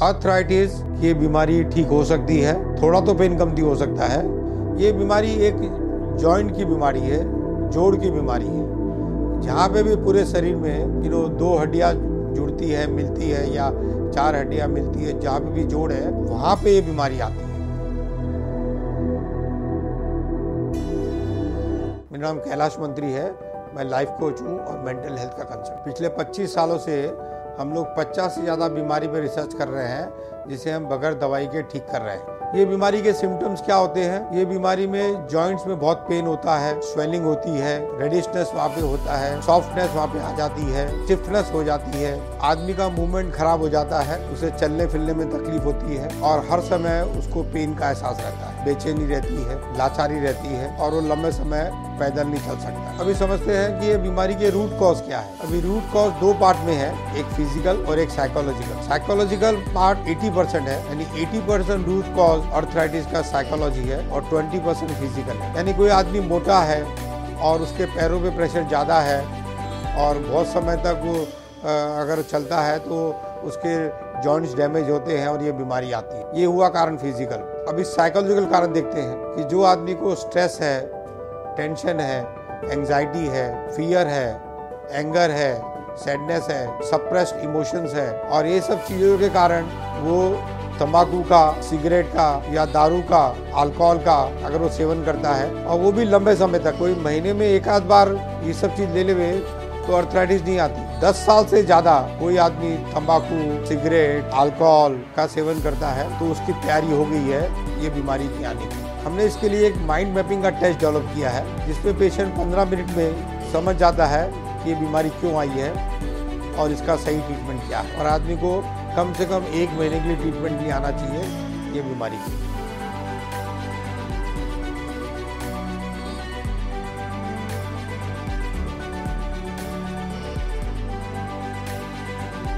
Arthritis ये बीमारी ठीक हो सकती है, थोड़ा तो पेन कमती हो सकता है। ये बीमारी एक जॉइंट की बीमारी है, जोड़ की बीमारी है। जहाँ पे भी पूरे शरीर में यू नो दो हड्डियाँ जुड़ती है, मिलती है या चार हड्डियाँ मिलती है, जहाँ भी जोड़ है, वहाँ पे ये बीमारी आती है। मेरा नाम कैलाश मंत्री है, मैं लाइफ कोच हूँ और मेंटल हेल्थ का कंसल्ट पिछले 25 सालों से हम लोग 50 से ज़्यादा बीमारी पर रिसर्च कर रहे हैं, जिसे हम बगैर दवाई के ठीक कर रहे हैं। ये बीमारी के सिम्टम्स क्या होते हैं? ये बीमारी में जॉइंट्स में बहुत पेन होता है स्वेलिंग होती है रेडिशनेस वहाँ पे होता है सॉफ्टनेस वहाँ पे आ जाती है स्टिफनेस हो जाती है। आदमी का मूवमेंट खराब हो जाता है, उसे चलने फिरने में तकलीफ़ होती है और हर समय उसको पेन का एहसास रहता है। बेचैनी रहती है, लाचारी रहती है और वो लंबे समय पैदल नहीं चल सकता। अभी समझते हैं कि ये बीमारी के रूट कॉज क्या है। अभी रूट कॉज दो पार्ट में है, एक फ़िज़िकल और एक साइकोलॉजिकल साइकोलॉजिकल पार्ट 80 परसेंट है, यानी 80 परसेंट रूट कॉज अर्थराइटिस का साइकोलॉजी है और 20 परसेंट फ़िज़िकल है. यानी कोई आदमी मोटा है और उसके पैरों पे प्रेशर ज़्यादा है और बहुत समय तक वो अगर चलता है तो उसके जॉइंट्स डैमेज होते हैं और ये बीमारी आती है. ये हुआ कारण फ़िज़िकल अब इस साइकोलॉजिकल कारण देखते हैं कि जो आदमी को स्ट्रेस है टेंशन है एंजाइटी है फियर है एंगर है सैडनेस है सप्रेस्ड इमोशंस है, और ये सब चीज़ों के कारण वो तंबाकू का, सिगरेट का या दारू का अल्कोहल का अगर वो सेवन करता है, और वो भी लंबे समय तक, कोई महीने में एक आध बार ये सब चीज़ ले ले तो अर्थराइटिस नहीं आती। दस साल से ज़्यादा कोई आदमी तंबाकू, सिगरेट अल्कोहल का सेवन करता है तो उसकी तैयारी हो गई है, ये बीमारी की आने की। हमने इसके लिए एक माइंड मैपिंग का टेस्ट डेवलप किया है, जिसमें पेशेंट 15 मिनट में समझ जाता है कि ये बीमारी क्यों आई है और इसका सही ट्रीटमेंट क्या है? और आदमी को कम से कम एक महीने के लिए ट्रीटमेंट भी आना चाहिए, ये बीमारी की।